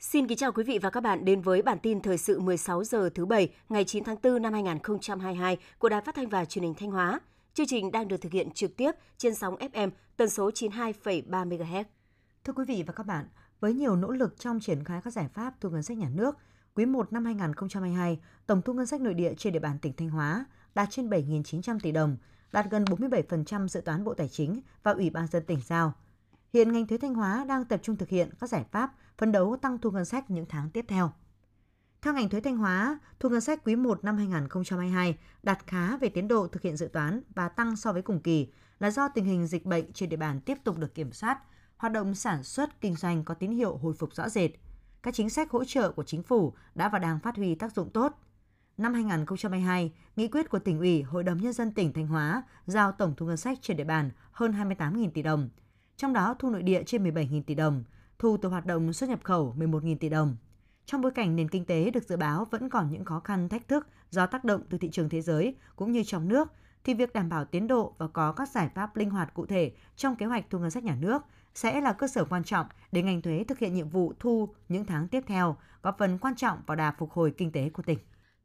Xin kính chào quý vị và các bạn đến với bản tin thời sự 16 giờ thứ Bảy ngày 9 tháng 4 năm 2022 của Đài Phát thanh và Truyền hình Thanh Hóa. Chương trình đang được thực hiện trực tiếp trên sóng FM tần số 92,3 MHz. Thưa quý vị và các bạn, với nhiều nỗ lực trong triển khai các giải pháp thu ngân sách nhà nước, quý 1 năm 2022, tổng thu ngân sách nội địa trên địa bàn tỉnh Thanh Hóa đạt trên 7.900 tỷ đồng, đạt gần 47% dự toán Bộ Tài chính và Ủy ban dân tỉnh giao. Hiện ngành thuế Thanh Hóa đang tập trung thực hiện các giải pháp phấn đấu tăng thu ngân sách những tháng tiếp theo. Theo ngành thuế Thanh Hóa, thu ngân sách quý 1 năm 2022 đạt khá về tiến độ thực hiện dự toán và tăng so với cùng kỳ là do tình hình dịch bệnh trên địa bàn tiếp tục được kiểm soát, hoạt động sản xuất kinh doanh có tín hiệu hồi phục rõ rệt. Các chính sách hỗ trợ của chính phủ đã và đang phát huy tác dụng tốt. Năm 2022, nghị quyết của tỉnh ủy, Hội đồng nhân dân tỉnh Thanh Hóa giao tổng thu ngân sách trên địa bàn hơn 28.000 tỷ đồng, trong đó thu nội địa trên 17.000 tỷ đồng, thu từ hoạt động xuất nhập khẩu 11.000 tỷ đồng. Trong bối cảnh nền kinh tế được dự báo vẫn còn những khó khăn thách thức do tác động từ thị trường thế giới cũng như trong nước, thì việc đảm bảo tiến độ và có các giải pháp linh hoạt cụ thể trong kế hoạch thu ngân sách nhà nước sẽ là cơ sở quan trọng để ngành thuế thực hiện nhiệm vụ thu những tháng tiếp theo, góp phần quan trọng vào đà phục hồi kinh tế của tỉnh.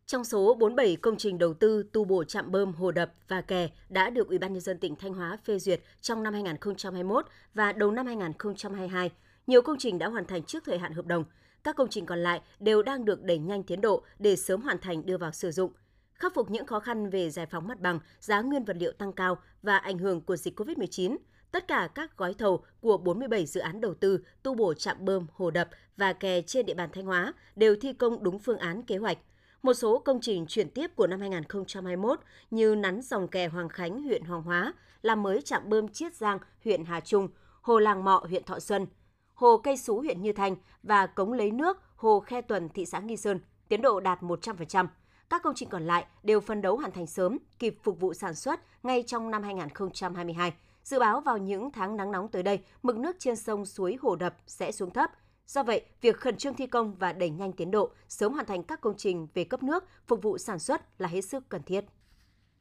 Trong số 47 công trình đầu tư tu bổ trạm bơm, hồ đập và kè đã được Ủy ban nhân dân tỉnh Thanh Hóa phê duyệt trong năm 2021 và đầu năm 2022, nhiều công trình đã hoàn thành trước thời hạn hợp đồng. Các công trình còn lại đều đang được đẩy nhanh tiến độ để sớm hoàn thành đưa vào sử dụng. Khắc phục những khó khăn về giải phóng mặt bằng, giá nguyên vật liệu tăng cao và ảnh hưởng của dịch COVID-19, tất cả các gói thầu của 47 dự án đầu tư tu bổ trạm bơm, hồ đập và kè trên địa bàn Thanh Hóa đều thi công đúng phương án kế hoạch – một số công trình chuyển tiếp của năm 2021 như nắn dòng kè Hoàng Khánh, huyện Hoàng Hóa, làm mới trạm bơm Chiết Giang, huyện Hà Trung, hồ Làng Mọ, huyện Thọ Xuân, hồ Cây Sú, huyện Như Thanh và cống lấy nước, hồ Khe Tuần, thị xã Nghi Sơn, tiến độ đạt 100%. Các công trình còn lại đều phân đấu hoàn thành sớm, kịp phục vụ sản xuất ngay trong năm 2022. Dự báo vào những tháng nắng nóng tới đây, mực nước trên sông suối hồ đập sẽ xuống thấp – Do vậy, việc khẩn trương thi công và đẩy nhanh tiến độ, sớm hoàn thành các công trình về cấp nước phục vụ sản xuất là hết sức cần thiết.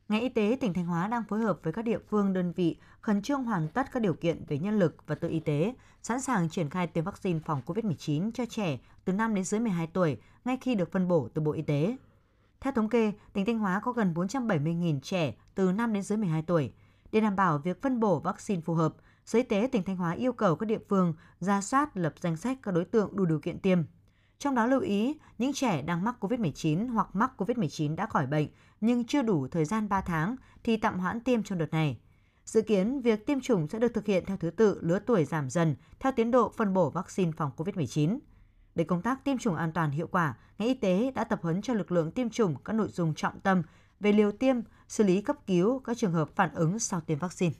Ngành y tế tỉnh Thanh Hóa đang phối hợp với các địa phương đơn vị khẩn trương hoàn tất các điều kiện về nhân lực và tự y tế, sẵn sàng triển khai tiêm vaccine phòng COVID-19 cho trẻ từ 5 đến dưới 12 tuổi ngay khi được phân bổ từ Bộ Y tế. Theo thống kê, tỉnh Thanh Hóa có gần 470.000 trẻ từ 5 đến dưới 12 tuổi. Để đảm bảo việc phân bổ vaccine phù hợp, Sở Y tế tỉnh Thanh Hóa yêu cầu các địa phương ra soát lập danh sách các đối tượng đủ điều kiện tiêm. Trong đó lưu ý những trẻ đang mắc COVID-19 hoặc mắc COVID-19 đã khỏi bệnh nhưng chưa đủ thời gian 3 tháng thì tạm hoãn tiêm trong đợt này. Dự kiến việc tiêm chủng sẽ được thực hiện theo thứ tự lứa tuổi giảm dần theo tiến độ phân bổ vaccine phòng COVID-19. Để công tác tiêm chủng an toàn hiệu quả, ngành y tế đã tập huấn cho lực lượng tiêm chủng các nội dung trọng tâm về liều tiêm, xử lý cấp cứu các trường hợp phản ứng sau tiêm vaccine.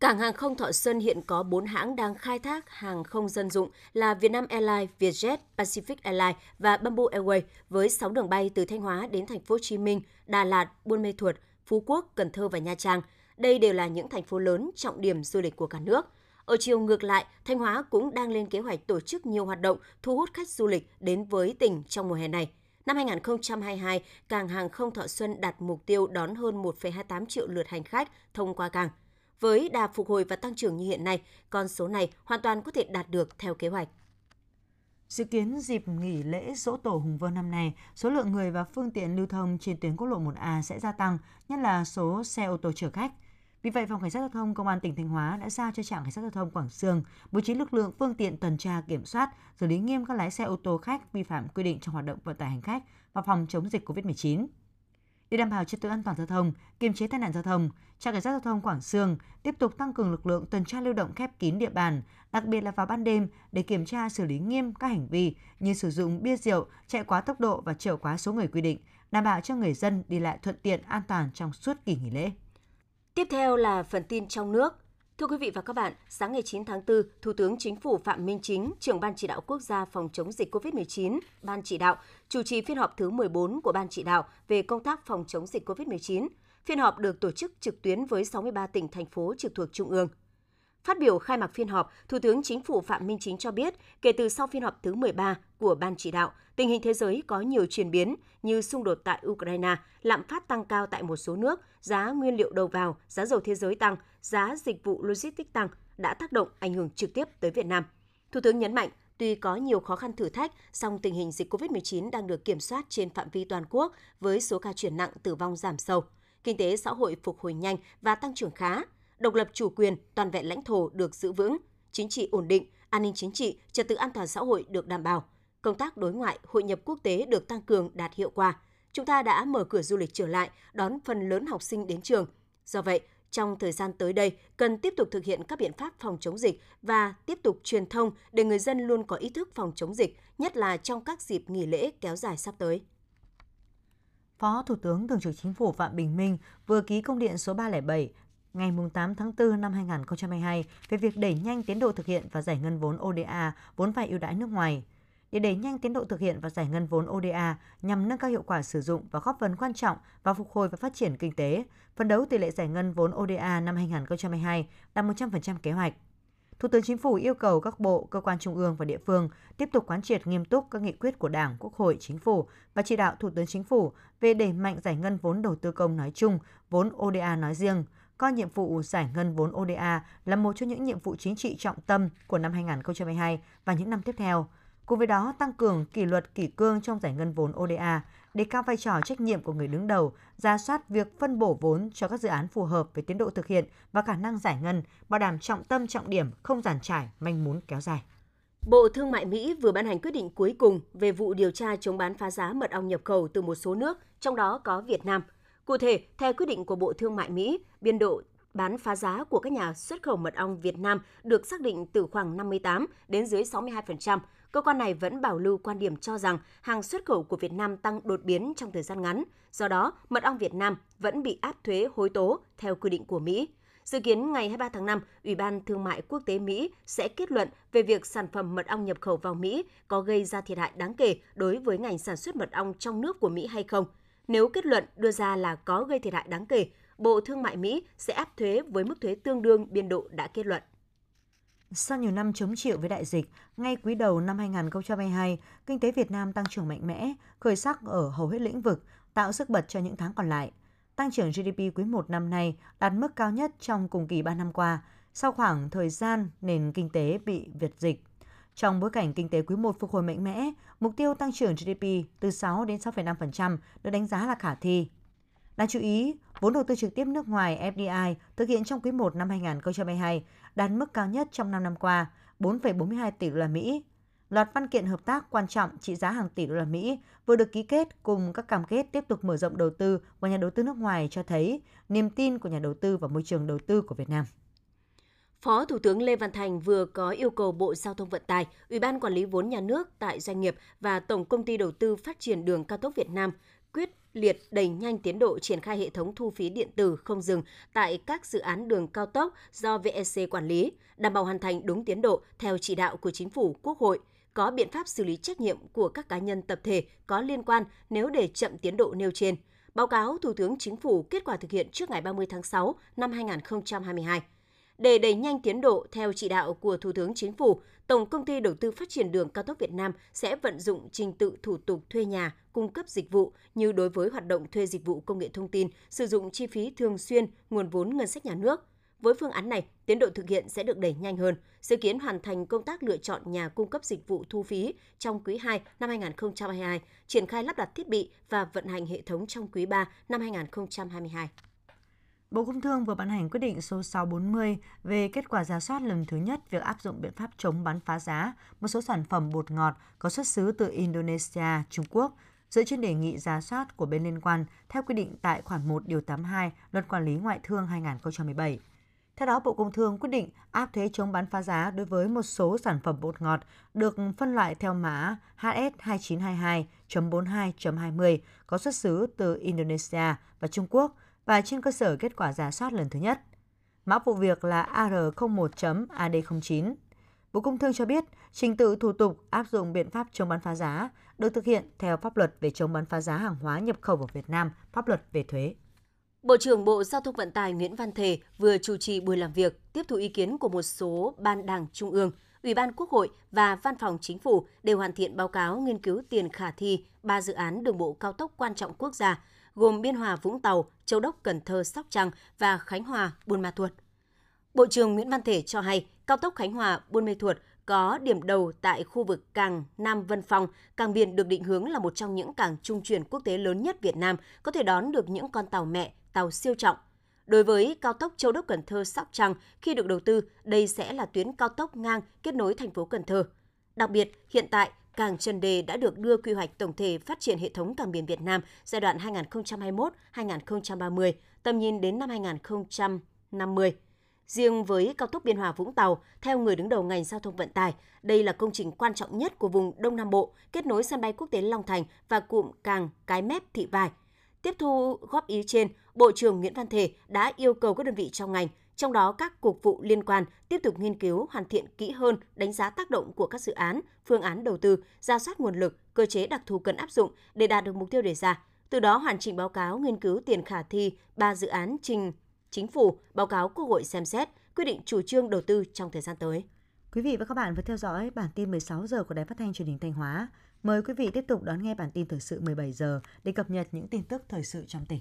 Cảng hàng không Thọ Xuân hiện có 4 hãng đang khai thác hàng không dân dụng là Vietnam Airlines, Vietjet, Pacific Airlines và Bamboo Airways với 6 đường bay từ Thanh Hóa đến thành phố Hồ Chí Minh, Đà Lạt, Buôn Mê Thuột, Phú Quốc, Cần Thơ và Nha Trang. Đây đều là những thành phố lớn trọng điểm du lịch của cả nước. Ở chiều ngược lại, Thanh Hóa cũng đang lên kế hoạch tổ chức nhiều hoạt động thu hút khách du lịch đến với tỉnh trong mùa hè này. Năm 2022, cảng hàng không Thọ Xuân đặt mục tiêu đón hơn 1,28 triệu lượt hành khách thông qua cảng. Với đà phục hồi và tăng trưởng như hiện nay, con số này hoàn toàn có thể đạt được theo kế hoạch. Dự kiến dịp nghỉ lễ dỗ tổ Hùng Vương năm nay, số lượng người và phương tiện lưu thông trên tuyến quốc lộ 1A sẽ gia tăng, nhất là số xe ô tô chở khách. Vì vậy, Phòng Cảnh sát Giao thông Công an tỉnh Thanh Hóa đã giao cho trạm Cảnh sát Giao thông Quảng Sương bố trí lực lượng phương tiện tuần tra kiểm soát, xử lý nghiêm các lái xe ô tô khách vi phạm quy định trong hoạt động vận tải hành khách và phòng chống dịch COVID-19. Để đảm bảo trật tự an toàn giao thông, kiềm chế tai nạn giao thông, trạm cảnh sát giao thông Quảng Sương tiếp tục tăng cường lực lượng tuần tra lưu động khép kín địa bàn, đặc biệt là vào ban đêm để kiểm tra xử lý nghiêm các hành vi như sử dụng bia rượu, chạy quá tốc độ và chở quá số người quy định, đảm bảo cho người dân đi lại thuận tiện an toàn trong suốt kỳ nghỉ lễ. Tiếp theo là phần tin trong nước. Thưa quý vị và các bạn, sáng ngày 9 tháng 4, Thủ tướng Chính phủ Phạm Minh Chính, trưởng Ban chỉ đạo quốc gia phòng chống dịch COVID-19, Ban chỉ đạo, chủ trì phiên họp thứ 14 của Ban chỉ đạo về công tác phòng chống dịch COVID-19. Phiên họp được tổ chức trực tuyến với 63 tỉnh, thành phố trực thuộc Trung ương. Phát biểu khai mạc phiên họp, Thủ tướng Chính phủ Phạm Minh Chính cho biết, kể từ sau phiên họp thứ 13 của Ban chỉ đạo, tình hình thế giới có nhiều chuyển biến như xung đột tại Ukraine, lạm phát tăng cao tại một số nước, giá nguyên liệu đầu vào, giá dầu thế giới tăng, giá dịch vụ logistics tăng đã tác động ảnh hưởng trực tiếp tới Việt Nam. Thủ tướng nhấn mạnh, tuy có nhiều khó khăn thử thách, song tình hình dịch COVID-19 đang được kiểm soát trên phạm vi toàn quốc với số ca chuyển nặng tử vong giảm sâu. Kinh tế xã hội phục hồi nhanh và tăng trưởng khá, độc lập chủ quyền, toàn vẹn lãnh thổ được giữ vững, chính trị ổn định, an ninh chính trị, trật tự an toàn xã hội được đảm bảo, công tác đối ngoại, hội nhập quốc tế được tăng cường đạt hiệu quả. Chúng ta đã mở cửa du lịch trở lại, đón phần lớn học sinh đến trường. Do vậy, trong thời gian tới đây, cần tiếp tục thực hiện các biện pháp phòng chống dịch và tiếp tục truyền thông để người dân luôn có ý thức phòng chống dịch, nhất là trong các dịp nghỉ lễ kéo dài sắp tới. Phó Thủ tướng Thường trực Chính phủ Phạm Bình Minh vừa ký công điện số 307 ngày 8 tháng 4 năm 2022 về việc đẩy nhanh tiến độ thực hiện và giải ngân vốn ODA, vốn vay ưu đãi nước ngoài. Để đẩy nhanh tiến độ thực hiện và giải ngân vốn ODA nhằm nâng cao hiệu quả sử dụng và góp phần quan trọng vào phục hồi và phát triển kinh tế, phấn đấu tỷ lệ giải ngân vốn ODA năm 2022 đạt 100% kế hoạch. Thủ tướng Chính phủ yêu cầu các bộ, cơ quan trung ương và địa phương tiếp tục quán triệt nghiêm túc các nghị quyết của Đảng, Quốc hội, Chính phủ và chỉ đạo Thủ tướng Chính phủ về đẩy mạnh giải ngân vốn đầu tư công nói chung, vốn ODA nói riêng, coi nhiệm vụ giải ngân vốn ODA là một trong những nhiệm vụ chính trị trọng tâm của năm 2022 và những năm tiếp theo. Cùng với đó, tăng cường kỷ luật kỷ cương trong giải ngân vốn ODA, đề cao vai trò trách nhiệm của người đứng đầu, ra soát việc phân bổ vốn cho các dự án phù hợp với tiến độ thực hiện và khả năng giải ngân, bảo đảm trọng tâm trọng điểm, không giàn trải, manh muốn kéo dài. Bộ Thương mại Mỹ vừa ban hành quyết định cuối cùng về vụ điều tra chống bán phá giá mật ong nhập khẩu từ một số nước, trong đó có Việt Nam – Cụ thể, theo quyết định của Bộ Thương mại Mỹ, biên độ bán phá giá của các nhà xuất khẩu mật ong Việt Nam được xác định từ khoảng 58 đến dưới 62%. Cơ quan này vẫn bảo lưu quan điểm cho rằng hàng xuất khẩu của Việt Nam tăng đột biến trong thời gian ngắn. Do đó, mật ong Việt Nam vẫn bị áp thuế hối tố theo quy định của Mỹ. Dự kiến ngày 23 tháng 5, Ủy ban Thương mại Quốc tế Mỹ sẽ kết luận về việc sản phẩm mật ong nhập khẩu vào Mỹ có gây ra thiệt hại đáng kể đối với ngành sản xuất mật ong trong nước của Mỹ hay không – nếu kết luận đưa ra là có gây thiệt hại đáng kể, Bộ Thương mại Mỹ sẽ áp thuế với mức thuế tương đương biên độ đã kết luận. Sau nhiều năm chống chịu với đại dịch, ngay quý đầu năm 2022, kinh tế Việt Nam tăng trưởng mạnh mẽ, khởi sắc ở hầu hết lĩnh vực, tạo sức bật cho những tháng còn lại. Tăng trưởng GDP quý 1 năm nay đạt mức cao nhất trong cùng kỳ 3 năm qua, sau khoảng thời gian nền kinh tế bị việt dịch. Trong bối cảnh kinh tế quý 1 phục hồi mạnh mẽ, mục tiêu tăng trưởng GDP từ 6 đến 6,5% được đánh giá là khả thi. Đáng chú ý, vốn đầu tư trực tiếp nước ngoài FDI thực hiện trong quý 1 năm 2022 đạt mức cao nhất trong 5 năm qua, 4,42 tỷ đô la Mỹ. Loạt văn kiện hợp tác quan trọng trị giá hàng tỷ đô la Mỹ vừa được ký kết cùng các cam kết tiếp tục mở rộng đầu tư của nhà đầu tư nước ngoài cho thấy niềm tin của nhà đầu tư vào môi trường đầu tư của Việt Nam. Phó Thủ tướng Lê Văn Thành vừa có yêu cầu Bộ Giao thông Vận tải, Ủy ban Quản lý vốn nhà nước tại doanh nghiệp và Tổng công ty đầu tư phát triển đường cao tốc Việt Nam quyết liệt đẩy nhanh tiến độ triển khai hệ thống thu phí điện tử không dừng tại các dự án đường cao tốc do VEC quản lý, đảm bảo hoàn thành đúng tiến độ theo chỉ đạo của Chính phủ, Quốc hội, có biện pháp xử lý trách nhiệm của các cá nhân tập thể có liên quan nếu để chậm tiến độ nêu trên. Báo cáo Thủ tướng Chính phủ kết quả thực hiện trước ngày 30 tháng 6 năm 2022. Để đẩy nhanh tiến độ theo chỉ đạo của Thủ tướng Chính phủ, Tổng công ty Đầu tư Phát triển đường cao tốc Việt Nam sẽ vận dụng trình tự thủ tục thuê nhà, cung cấp dịch vụ như đối với hoạt động thuê dịch vụ công nghệ thông tin, sử dụng chi phí thường xuyên, nguồn vốn ngân sách nhà nước. Với phương án này, tiến độ thực hiện sẽ được đẩy nhanh hơn, dự kiến hoàn thành công tác lựa chọn nhà cung cấp dịch vụ thu phí trong quý 2 năm 2022, triển khai lắp đặt thiết bị và vận hành hệ thống trong quý 3 năm 2022. Bộ Công Thương vừa ban hành quyết định số 640 về kết quả giả soát lần thứ nhất việc áp dụng biện pháp chống bán phá giá một số sản phẩm bột ngọt có xuất xứ từ Indonesia, Trung Quốc, dựa trên đề nghị giả soát của bên liên quan theo quy định tại khoản 1 điều 82 Luật Quản lý Ngoại thương 2017. Theo đó, Bộ Công Thương quyết định áp thuế chống bán phá giá đối với một số sản phẩm bột ngọt được phân loại theo mã HS2922.42.20 có xuất xứ từ Indonesia và Trung Quốc – và trên cơ sở kết quả giả soát lần thứ nhất. Mã vụ việc là AR01.AD09. Bộ Công Thương cho biết, trình tự thủ tục áp dụng biện pháp chống bán phá giá được thực hiện theo pháp luật về chống bán phá giá hàng hóa nhập khẩu vào Việt Nam, pháp luật về thuế. Bộ trưởng Bộ Giao thông Vận tải Nguyễn Văn Thể vừa chủ trì buổi làm việc tiếp thu ý kiến của một số ban đảng trung ương, Ủy ban Quốc hội và Văn phòng Chính phủ để hoàn thiện báo cáo nghiên cứu tiền khả thi ba dự án đường bộ cao tốc quan trọng quốc gia, gồm Biên Hòa Vũng Tàu, Châu Đốc Cần Thơ Sóc Trăng và Khánh Hòa Buôn Ma Thuột. Bộ trưởng Nguyễn Văn Thể cho hay, cao tốc Khánh Hòa Buôn Mê Thuột có điểm đầu tại khu vực cảng Nam Vân Phong, cảng biển được định hướng là một trong những cảng trung chuyển quốc tế lớn nhất Việt Nam, có thể đón được những con tàu mẹ, tàu siêu trọng. Đối với cao tốc Châu Đốc Cần Thơ Sóc Trăng, khi được đầu tư, đây sẽ là tuyến cao tốc ngang kết nối thành phố Cần Thơ. Đặc biệt, hiện tại, cảng Trần Đề đã được đưa quy hoạch tổng thể phát triển hệ thống cảng biển Việt Nam giai đoạn 2021-2030, tầm nhìn đến năm 2050. Riêng với cao tốc Biên Hòa Vũng Tàu, theo người đứng đầu ngành giao thông vận tải, đây là công trình quan trọng nhất của vùng Đông Nam Bộ, kết nối sân bay quốc tế Long Thành và cụm càng Cái Mép Thị Vải. Tiếp thu góp ý trên, Bộ trưởng Nguyễn Văn Thể đã yêu cầu các đơn vị trong ngành, trong đó các cục vụ liên quan tiếp tục nghiên cứu hoàn thiện kỹ hơn đánh giá tác động của các dự án, phương án đầu tư, ra soát nguồn lực, cơ chế đặc thù cần áp dụng để đạt được mục tiêu đề ra. Từ đó hoàn chỉnh báo cáo nghiên cứu tiền khả thi ba dự án trình chính phủ báo cáo Quốc hội xem xét quyết định chủ trương đầu tư trong thời gian tới. Quý vị và các bạn vừa theo dõi bản tin 16 giờ của Đài Phát thanh Truyền hình Thanh Hóa. Mời quý vị tiếp tục đón nghe bản tin thời sự 17 giờ để cập nhật những tin tức thời sự trong tỉnh.